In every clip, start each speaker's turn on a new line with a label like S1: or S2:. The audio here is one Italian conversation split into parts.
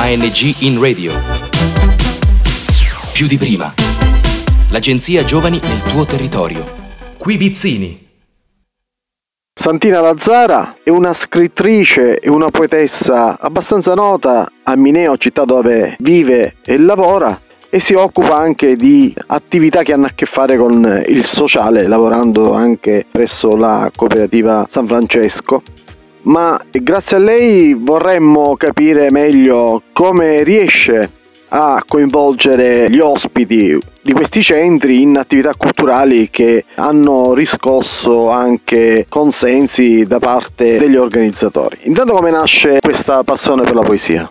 S1: ANG in radio. Più di prima. L'agenzia Giovani nel tuo territorio. Qui Vizzini.
S2: Santina Lazzara è una scrittrice e una poetessa abbastanza nota a Mineo, città dove vive e lavora, e si occupa anche di attività che hanno a che fare con il sociale, lavorando anche presso la cooperativa San Francesco. Ma grazie a lei vorremmo capire meglio come riesce a coinvolgere gli ospiti di questi centri in attività culturali che hanno riscosso anche consensi da parte degli organizzatori. Intanto come nasce questa passione per la poesia?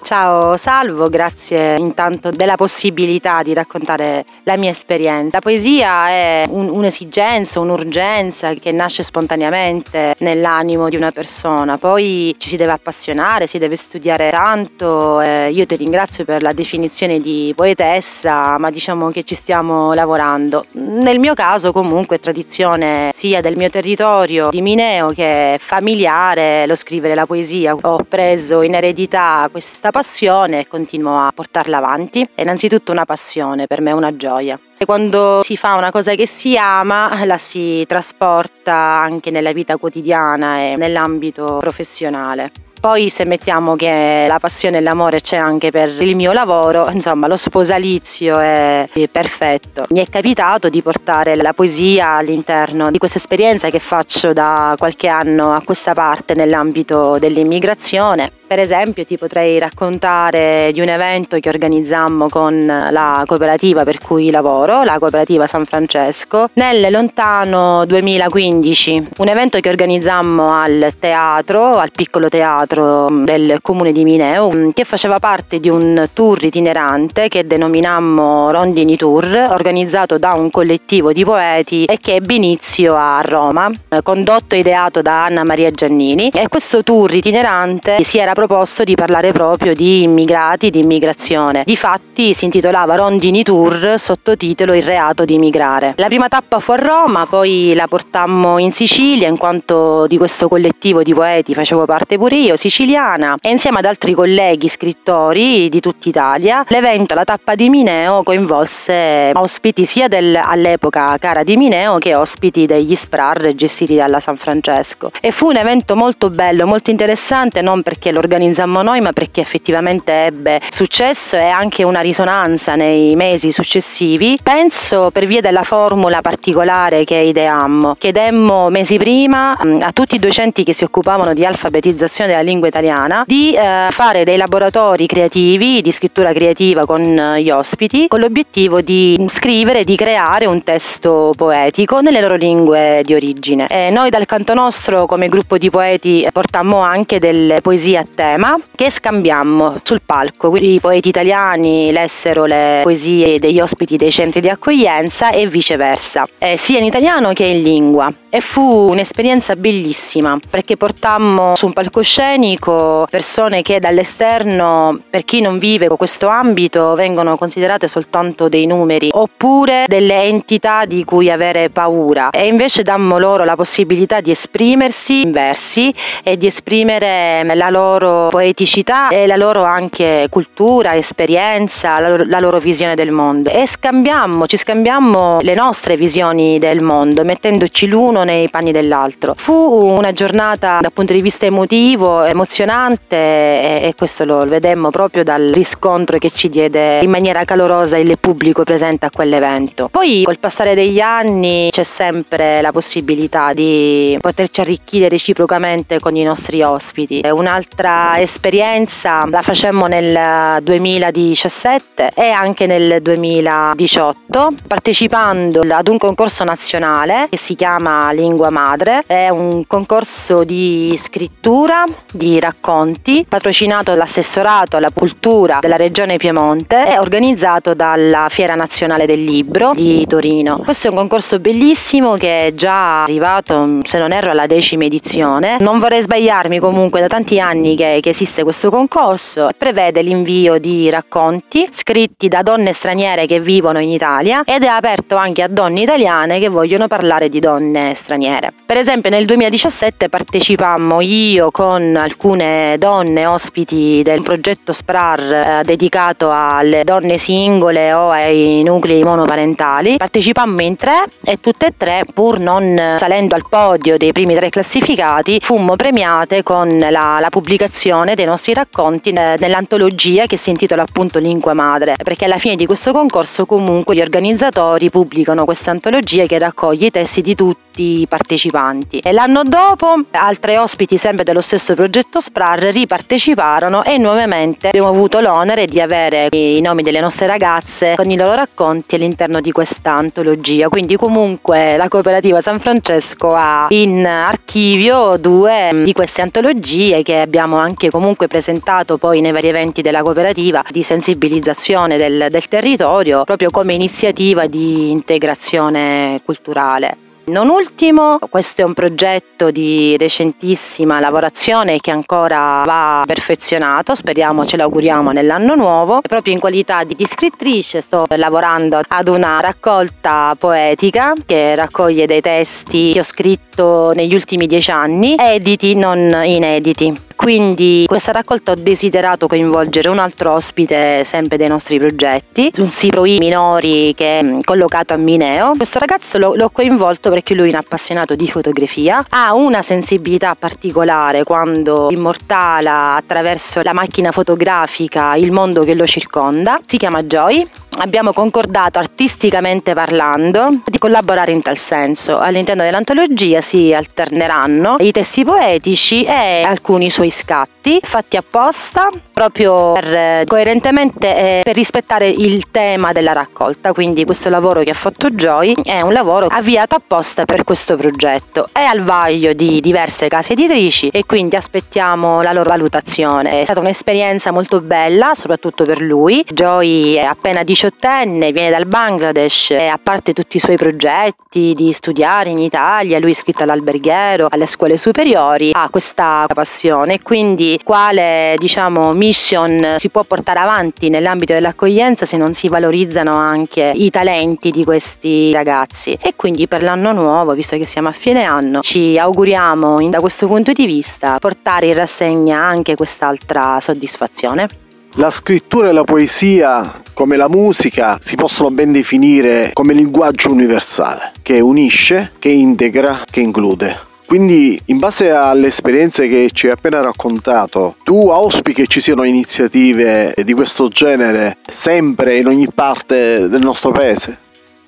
S3: Ciao Salvo, grazie intanto della possibilità di raccontare la mia esperienza. La poesia è un, un'esigenza, un'urgenza che nasce spontaneamente nell'animo di una persona, poi ci si deve appassionare, si deve studiare tanto. Eh, io ti ringrazio per la definizione di poetessa, ma diciamo che ci stiamo lavorando. Nel mio caso comunque è tradizione sia del mio territorio di Mineo che familiare lo scrivere la poesia. Ho preso in eredità questa passione e continuo a portarla avanti. È innanzitutto una passione, per me è una gioia. Quando si fa una cosa che si ama, la si trasporta anche nella vita quotidiana e nell'ambito professionale. Poi se mettiamo che la passione e l'amore c'è anche per il mio lavoro, insomma lo sposalizio è perfetto. Mi è capitato di portare la poesia all'interno di questa esperienza che faccio da qualche anno a questa parte nell'ambito dell'immigrazione. Per esempio ti potrei raccontare di un evento che organizzammo con la cooperativa per cui lavoro, la cooperativa San Francesco, nel lontano 2015. Un evento che organizzammo al teatro, al piccolo teatro del comune di Mineo, che faceva parte di un tour itinerante che denominammo Rondini Tour, organizzato da un collettivo di poeti e che ebbe inizio a Roma, condotto e ideato da Anna Maria Giannini. E questo tour itinerante si era proposto di parlare proprio di immigrati, di immigrazione. Difatti si intitolava Rondini Tour, sottotitolo Il reato di immigrare. La prima tappa fu a Roma, poi la portammo in Sicilia in quanto di questo collettivo di poeti facevo parte pure io, siciliana, e insieme ad altri colleghi scrittori di tutta Italia, l'evento La tappa di Mineo coinvolse ospiti sia del, all'epoca cara di Mineo che ospiti degli SPRAR gestiti dalla San Francesco. E fu un evento molto bello, molto interessante, non perché lo organizzammo noi, ma perché effettivamente ebbe successo e anche una risonanza nei mesi successivi. Penso per via della formula particolare che ideammo. Chiedemmo mesi prima mm, a tutti i docenti che si occupavano di alfabetizzazione della lingua italiana di eh, fare dei laboratori creativi di scrittura creativa con eh, gli ospiti con l'obiettivo di scrivere, di creare un testo poetico nelle loro lingue di origine. E noi dal canto nostro come gruppo di poeti portammo anche delle poesie a tema che scambiammo sul palco. I poeti italiani lessero le poesie degli ospiti dei centri di accoglienza e viceversa, eh, sia in italiano che in lingua. E fu un'esperienza bellissima perché portammo su un palcoscenico persone che dall'esterno, per chi non vive con questo ambito, vengono considerate soltanto dei numeri oppure delle entità di cui avere paura. E invece dammo loro la possibilità di esprimersi in versi e di esprimere la loro poeticità e la loro anche cultura, esperienza, la loro, la loro visione del mondo. E scambiammo, ci scambiammo le nostre visioni del mondo, mettendoci l'uno nei panni dell'altro. Fu una giornata dal punto di vista emotivo, emozionante e, e questo lo vedemmo proprio dal riscontro che ci diede in maniera calorosa il pubblico presente a quell'evento. Poi col passare degli anni c'è sempre la possibilità di poterci arricchire reciprocamente con i nostri ospiti. Un'altra esperienza la facemmo nel 2017 e anche nel 2018 partecipando ad un concorso nazionale che si chiama Lingua Madre. È un concorso di scrittura, di racconti, patrocinato dall'assessorato alla cultura della regione Piemonte e organizzato dalla Fiera Nazionale del Libro di Torino. Questo è un concorso bellissimo che è già arrivato, se non erro, alla decima edizione. Non vorrei sbagliarmi comunque da tanti anni che, che esiste questo concorso, prevede l'invio di racconti scritti da donne straniere che vivono in Italia ed è aperto anche a donne italiane che vogliono parlare di donne straniere. Per esempio nel 2017 partecipammo io con alcune donne ospiti del progetto SPRAR eh, dedicato alle donne singole o ai nuclei monoparentali. Partecipammo in tre e tutte e tre, pur non salendo al podio dei primi tre classificati, fummo premiate con la, la pubblicazione dei nostri racconti nell'antologia che si intitola appunto Lingua Madre, perché alla fine di questo concorso comunque gli organizzatori pubblicano questa antologia che raccoglie i testi di tutti i partecipanti. E l'anno dopo altre ospiti sempre dello stesso progetto SPRAR riparteciparono e nuovamente abbiamo avuto l'onere di avere i nomi delle nostre ragazze con i loro racconti all'interno di questa antologia. Quindi comunque la cooperativa San Francesco ha in archivio due di queste antologie che abbiamo anche comunque presentato poi nei vari eventi della cooperativa di sensibilizzazione del, del territorio proprio come iniziativa di integrazione culturale. Non ultimo, questo è un progetto di recentissima lavorazione che ancora va perfezionato, speriamo, ce l'auguriamo nell'anno nuovo. Proprio in qualità di scrittrice sto lavorando ad una raccolta poetica che raccoglie dei testi che ho scritto negli ultimi dieci anni, editi non inediti. Quindi questa raccolta ho desiderato coinvolgere un altro ospite sempre dei nostri progetti, un SIPROI minori che è collocato a Mineo. Questo ragazzo l'ho, l'ho coinvolto perché lui è un appassionato di fotografia, ha una sensibilità particolare quando immortala attraverso la macchina fotografica il mondo che lo circonda. Si chiama Joy abbiamo concordato artisticamente parlando di collaborare in tal senso. All'interno dell'antologia si alterneranno i testi poetici e alcuni suoi scatti fatti apposta proprio per, coerentemente eh, per rispettare il tema della raccolta. Quindi questo lavoro che ha fatto Joy è un lavoro avviato apposta per questo progetto. È al vaglio di diverse case editrici e quindi aspettiamo la loro valutazione. È stata un'esperienza molto bella, soprattutto per lui. Joy è appena 18 diciottenne, viene dal Bangladesh e a parte tutti i suoi progetti di studiare in Italia, lui è iscritto all'alberghiero, alle scuole superiori, ha questa passione quindi quale diciamo mission si può portare avanti nell'ambito dell'accoglienza se non si valorizzano anche i talenti di questi ragazzi e quindi per l'anno nuovo, visto che siamo a fine anno, ci auguriamo da questo punto di vista portare in rassegna anche quest'altra soddisfazione.
S2: La scrittura e la poesia, come la musica, si possono ben definire come linguaggio universale, che unisce, che integra, che include. Quindi, in base alle esperienze che ci hai appena raccontato, tu auspichi che ci siano iniziative di questo genere sempre in ogni parte del nostro paese?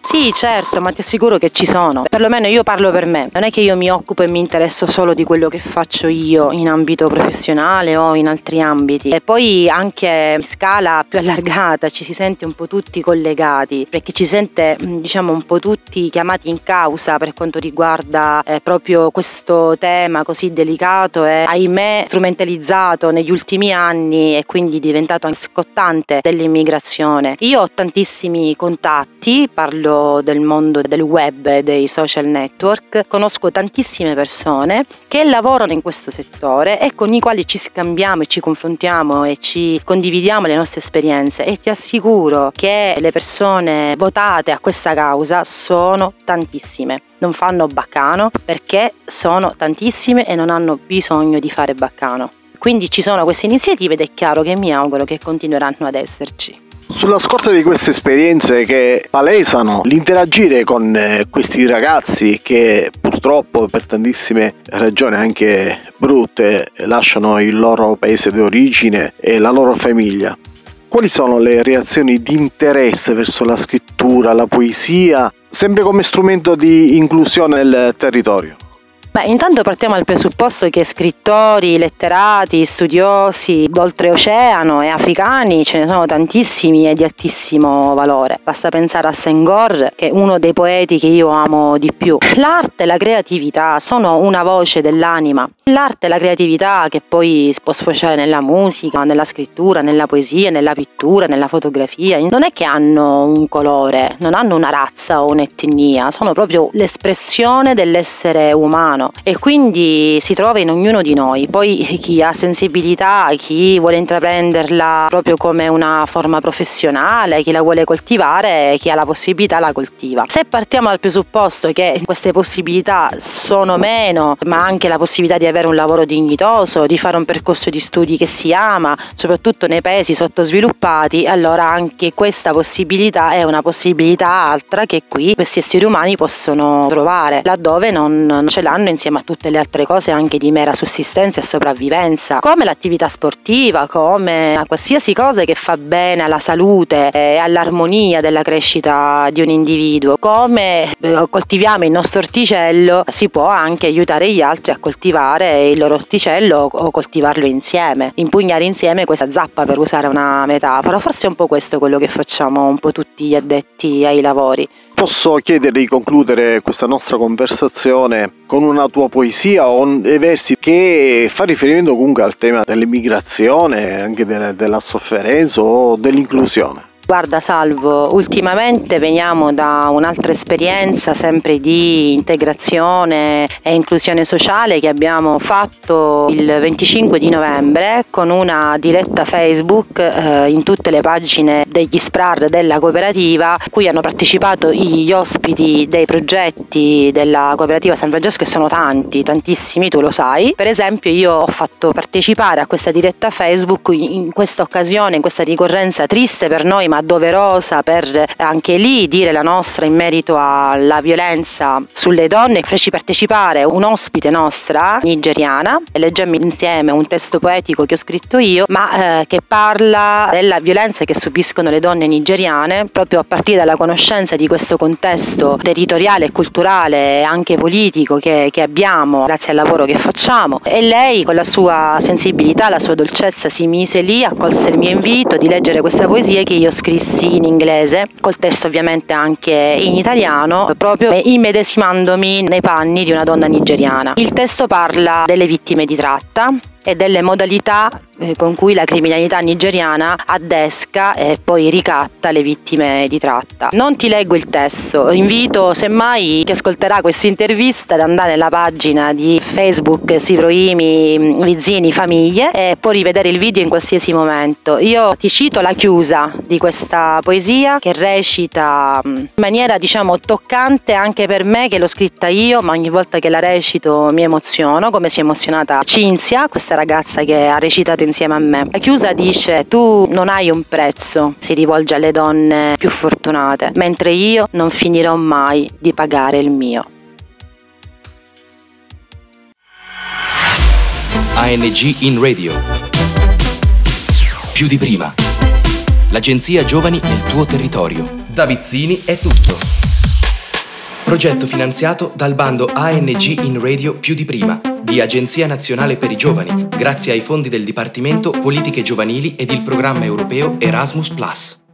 S3: Sì, certo, ma ti assicuro che ci sono. Perlomeno io parlo per me. Non è che io mi occupo e mi interesso solo di quello che faccio io in ambito professionale o in altri ambiti. E poi anche in scala più allargata ci si sente un po' tutti collegati, perché ci sente diciamo un po' tutti chiamati in causa per quanto riguarda eh, proprio questo tema così delicato e ahimè strumentalizzato negli ultimi anni e quindi diventato anche scottante dell'immigrazione. Io ho tantissimi contatti, parlo del mondo del web e dei social network, conosco tantissime persone che lavorano in questo settore e con i quali ci scambiamo e ci confrontiamo e ci condividiamo le nostre esperienze e ti assicuro che le persone votate a questa causa sono tantissime non fanno baccano perché sono tantissime e non hanno bisogno di fare baccano. Quindi ci sono queste iniziative ed è chiaro che mi auguro che continueranno ad esserci.
S2: Sulla scorta di queste esperienze che palesano l'interagire con eh, questi ragazzi che purtroppo per tantissime ragioni anche brutte lasciano il loro paese di origine e la loro famiglia, quali sono le reazioni di interesse verso la scrittura, la poesia, sempre come strumento di inclusione nel territorio?
S3: Beh, intanto partiamo dal presupposto che scrittori, letterati, studiosi d'oltreoceano e africani ce ne sono tantissimi e di altissimo valore. Basta pensare a Senghor, che è uno dei poeti che io amo di più. L'arte e la creatività sono una voce dell'anima. L'arte e la creatività che poi si può sfociare nella musica, nella scrittura, nella poesia, nella pittura, nella fotografia, non è che hanno un colore, non hanno una razza o un'etnia, sono proprio l'espressione dell'essere umano e quindi si trova in ognuno di noi. Poi chi ha sensibilità, chi vuole intraprenderla proprio come una forma professionale, chi la vuole coltivare, chi ha la possibilità la coltiva. Se partiamo dal presupposto che queste possibilità sono meno, ma anche la possibilità di avere un lavoro dignitoso, di fare un percorso di studi che si ama, soprattutto nei paesi sottosviluppati, allora anche questa possibilità è una possibilità altra che qui questi esseri umani possono trovare, laddove non ce l'hanno insieme a tutte le altre cose anche di mera sussistenza e sopravvivenza, come l'attività sportiva, come qualsiasi cosa che fa bene alla salute e all'armonia della crescita di un individuo. Come eh, coltiviamo il nostro orticello, si può anche aiutare gli altri a coltivare il loro orticello o coltivarlo insieme, impugnare insieme questa zappa per usare una metafora. Forse è un po' questo quello che facciamo un po' tutti gli addetti ai lavori.
S2: Posso chiedere di concludere questa nostra conversazione con una tua poesia o dei versi che fa riferimento comunque al tema dell'immigrazione, anche della sofferenza o dell'inclusione?
S3: Guarda Salvo, ultimamente veniamo da un'altra esperienza sempre di integrazione e inclusione sociale che abbiamo fatto il 25 di novembre con una diretta Facebook eh, in tutte le pagine degli SPRAR della cooperativa a cui hanno partecipato gli ospiti dei progetti della cooperativa San Francesco e sono tanti, tantissimi, tu lo sai. Per esempio io ho fatto partecipare a questa diretta Facebook in questa occasione, in questa ricorrenza triste per noi ma doverosa per anche lì dire la nostra in merito alla violenza sulle donne. Feci partecipare un ospite nostra nigeriana e leggemmo insieme un testo poetico che ho scritto io, ma eh, che parla della violenza che subiscono le donne nigeriane proprio a partire dalla conoscenza di questo contesto territoriale, culturale e anche politico che, che abbiamo grazie al lavoro che facciamo. E lei con la sua sensibilità, la sua dolcezza si mise lì, accolse il mio invito di leggere questa poesia che io ho scrissi in inglese, col testo ovviamente anche in italiano, proprio immedesimandomi nei panni di una donna nigeriana. Il testo parla delle vittime di tratta, e delle modalità eh, con cui la criminalità nigeriana addesca e poi ricatta le vittime di tratta. Non ti leggo il testo, invito semmai chi ascolterà questa intervista ad andare nella pagina di Facebook Sivroimi Vizzini Famiglie e può rivedere il video in qualsiasi momento. Io ti cito la chiusa di questa poesia che recita mm, in maniera diciamo toccante anche per me che l'ho scritta io, ma ogni volta che la recito mi emoziono, come si è emozionata Cinzia, questa questa ragazza che ha recitato insieme a me. La chiusa dice tu non hai un prezzo, si rivolge alle donne più fortunate, mentre io non finirò mai di pagare il mio.
S1: ANG in radio. Più di prima. L'agenzia Giovani nel tuo territorio. Da Vizzini è tutto. Progetto finanziato dal bando ANG in radio più di prima di Agenzia Nazionale per i Giovani, grazie ai fondi del Dipartimento Politiche Giovanili ed il programma europeo Erasmus ⁇